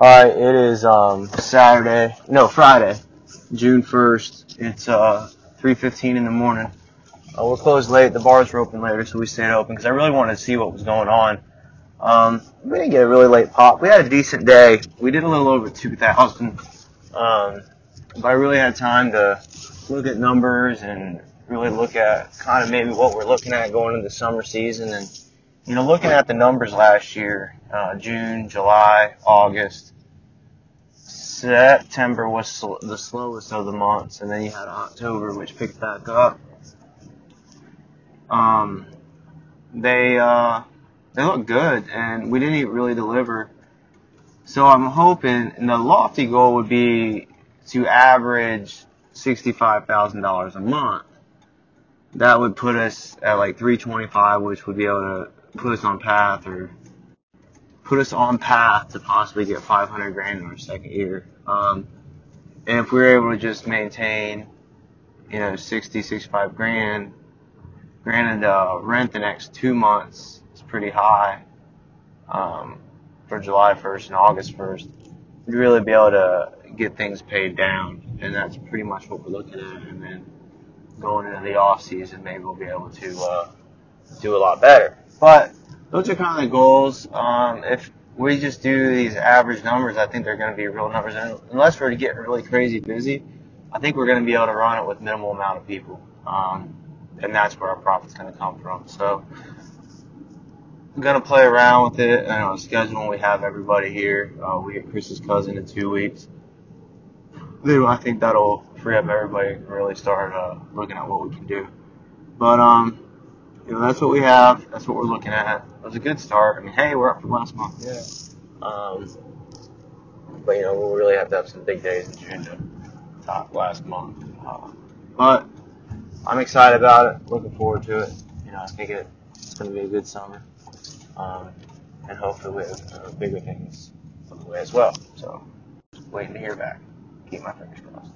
All right, it is um, Saturday, no Friday, June first. It's uh 3:15 in the morning. Uh, we're closed late. The bars were open later, so we stayed open because I really wanted to see what was going on. Um, we didn't get a really late pop. We had a decent day. We did a little over 2,000. Um, but I really had time to look at numbers and really look at kind of maybe what we're looking at going into the summer season and you know, looking at the numbers last year, uh, June, July, August, September was sl- the slowest of the months, and then you had October, which picked back up. Um, they uh, they look good, and we didn't really deliver. So I'm hoping, and the lofty goal would be to average sixty-five thousand dollars a month. That would put us at like 325, which would be able to put us on path or put us on path to possibly get 500 grand in our second year. Um, and if we were able to just maintain, you know, 60, 65 grand, granted, uh, rent the next two months is pretty high, um, for July 1st and August 1st, we'd really be able to get things paid down. And that's pretty much what we're looking at. And then going into the off season, maybe we'll be able to, uh, do a lot better. But those are kind of the goals. Um, if we just do these average numbers, I think they're going to be real numbers. And unless we're getting really crazy busy, I think we're going to be able to run it with minimal amount of people. Um, and that's where our profit's going to come from. So I'm going to play around with it. And on schedule we have everybody here, uh, we get Chris's cousin in two weeks. I think that'll free up everybody and really start uh, looking at what we can do. But um, you know, that's what we have. That's what we're looking at. It was a good start. I mean, hey, we're up from last month. Yeah. Um, but you know, we'll really have to have some big days in June to top last month. Uh, but I'm excited about it. Looking forward to it. You know, I think it, it's going to be a good summer. Um, and hopefully we have uh, bigger things on the way as well. So, waiting to hear back. Keep my fingers crossed.